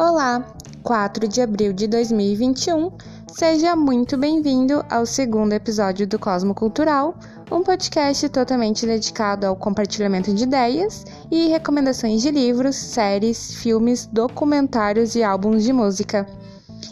Olá, 4 de abril de 2021. Seja muito bem-vindo ao segundo episódio do Cosmo Cultural, um podcast totalmente dedicado ao compartilhamento de ideias e recomendações de livros, séries, filmes, documentários e álbuns de música.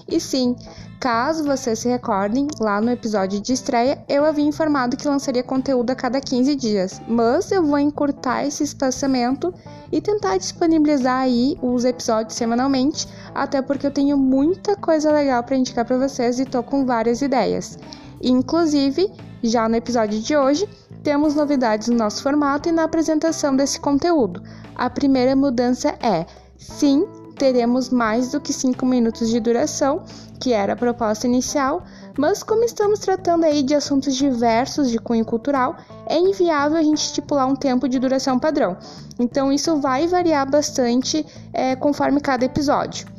E sim, Caso vocês se recordem, lá no episódio de estreia eu havia informado que lançaria conteúdo a cada 15 dias, mas eu vou encurtar esse espaçamento e tentar disponibilizar aí os episódios semanalmente, até porque eu tenho muita coisa legal para indicar para vocês e tô com várias ideias. Inclusive, já no episódio de hoje, temos novidades no nosso formato e na apresentação desse conteúdo. A primeira mudança é: sim, teremos mais do que 5 minutos de duração, que era a proposta inicial, mas como estamos tratando aí de assuntos diversos de cunho cultural, é inviável a gente estipular um tempo de duração padrão. Então isso vai variar bastante é, conforme cada episódio.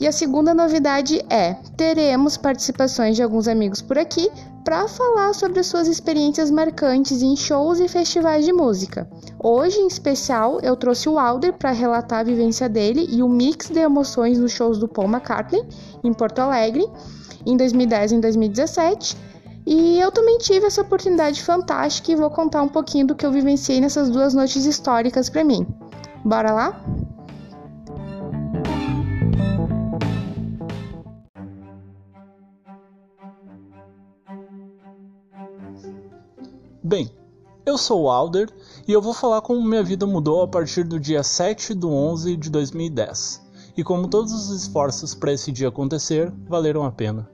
E a segunda novidade é: teremos participações de alguns amigos por aqui para falar sobre suas experiências marcantes em shows e festivais de música. Hoje, em especial, eu trouxe o Alder para relatar a vivência dele e o mix de emoções nos shows do Paul McCartney em Porto Alegre, em 2010 e em 2017. E eu também tive essa oportunidade fantástica e vou contar um pouquinho do que eu vivenciei nessas duas noites históricas para mim. Bora lá? Bem, eu sou o Alder e eu vou falar como minha vida mudou a partir do dia 7 de 11 de 2010 e como todos os esforços para esse dia acontecer valeram a pena.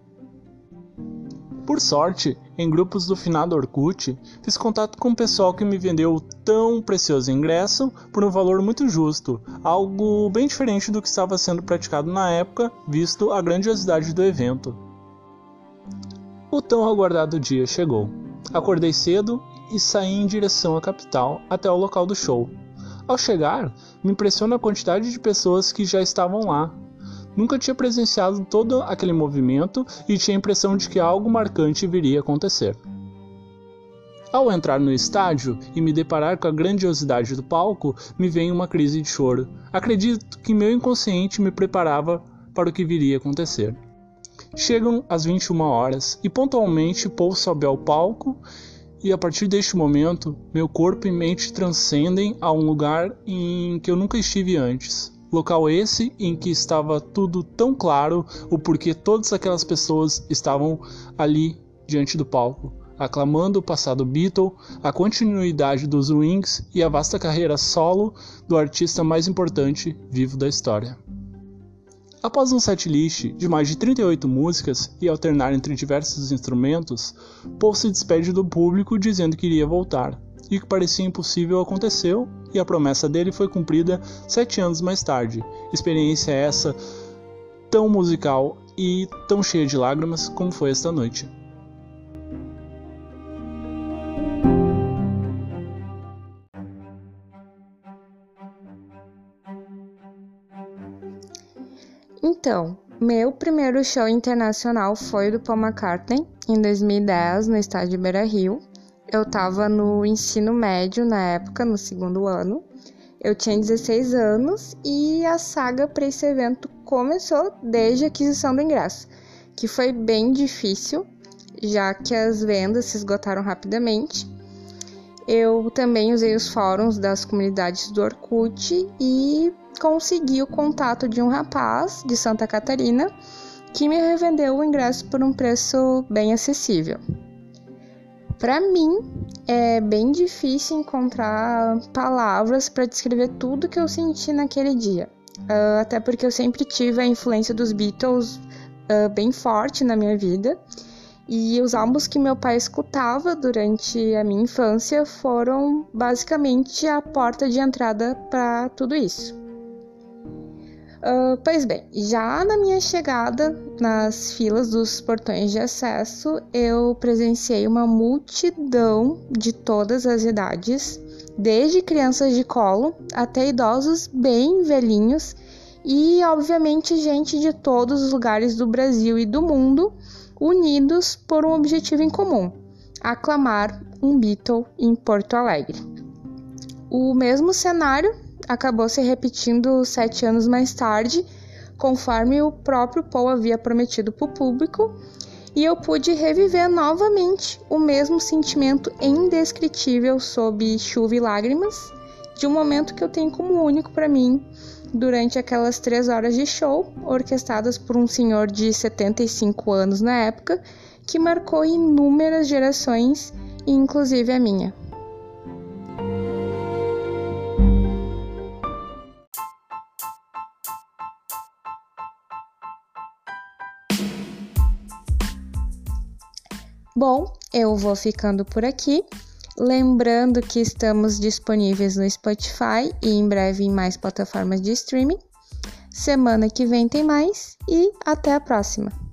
Por sorte, em grupos do finado Orkut, fiz contato com o pessoal que me vendeu o tão precioso ingresso por um valor muito justo, algo bem diferente do que estava sendo praticado na época, visto a grandiosidade do evento. O tão aguardado dia chegou. Acordei cedo e saí em direção à capital até o local do show. Ao chegar, me impressiona a quantidade de pessoas que já estavam lá. Nunca tinha presenciado todo aquele movimento e tinha a impressão de que algo marcante viria acontecer. Ao entrar no estádio e me deparar com a grandiosidade do palco, me veio uma crise de choro. Acredito que meu inconsciente me preparava para o que viria acontecer. Chegam as 21 horas e pontualmente Paul sobe ao palco e a partir deste momento meu corpo e mente transcendem a um lugar em que eu nunca estive antes. Local esse em que estava tudo tão claro o porquê todas aquelas pessoas estavam ali diante do palco, aclamando o passado Beatle, a continuidade dos Wings e a vasta carreira solo do artista mais importante vivo da história. Após um setlist de mais de 38 músicas e alternar entre diversos instrumentos, Paul se despede do público dizendo que iria voltar, e o que parecia impossível aconteceu, e a promessa dele foi cumprida sete anos mais tarde. Experiência essa tão musical e tão cheia de lágrimas como foi esta noite. Então, meu primeiro show internacional foi do Paul McCartney em 2010 no estádio Beira Rio. Eu estava no ensino médio na época, no segundo ano. Eu tinha 16 anos e a saga para esse evento começou desde a aquisição do ingresso, que foi bem difícil, já que as vendas se esgotaram rapidamente. Eu também usei os fóruns das comunidades do Orkut e consegui o contato de um rapaz de Santa Catarina que me revendeu o ingresso por um preço bem acessível. Para mim, é bem difícil encontrar palavras para descrever tudo que eu senti naquele dia, uh, até porque eu sempre tive a influência dos Beatles uh, bem forte na minha vida. E os álbuns que meu pai escutava durante a minha infância foram basicamente a porta de entrada para tudo isso. Uh, pois bem, já na minha chegada nas filas dos portões de acesso, eu presenciei uma multidão de todas as idades, desde crianças de colo até idosos bem velhinhos e, obviamente, gente de todos os lugares do Brasil e do mundo unidos por um objetivo em comum: aclamar um Beatle em Porto Alegre. O mesmo cenário acabou se repetindo sete anos mais tarde, conforme o próprio Paul havia prometido para o público, e eu pude reviver novamente o mesmo sentimento indescritível sob chuva e lágrimas de um momento que eu tenho como único para mim durante aquelas três horas de show, orquestradas por um senhor de 75 anos na época, que marcou inúmeras gerações, inclusive a minha. Bom, eu vou ficando por aqui. Lembrando que estamos disponíveis no Spotify e em breve em mais plataformas de streaming. Semana que vem tem mais e até a próxima!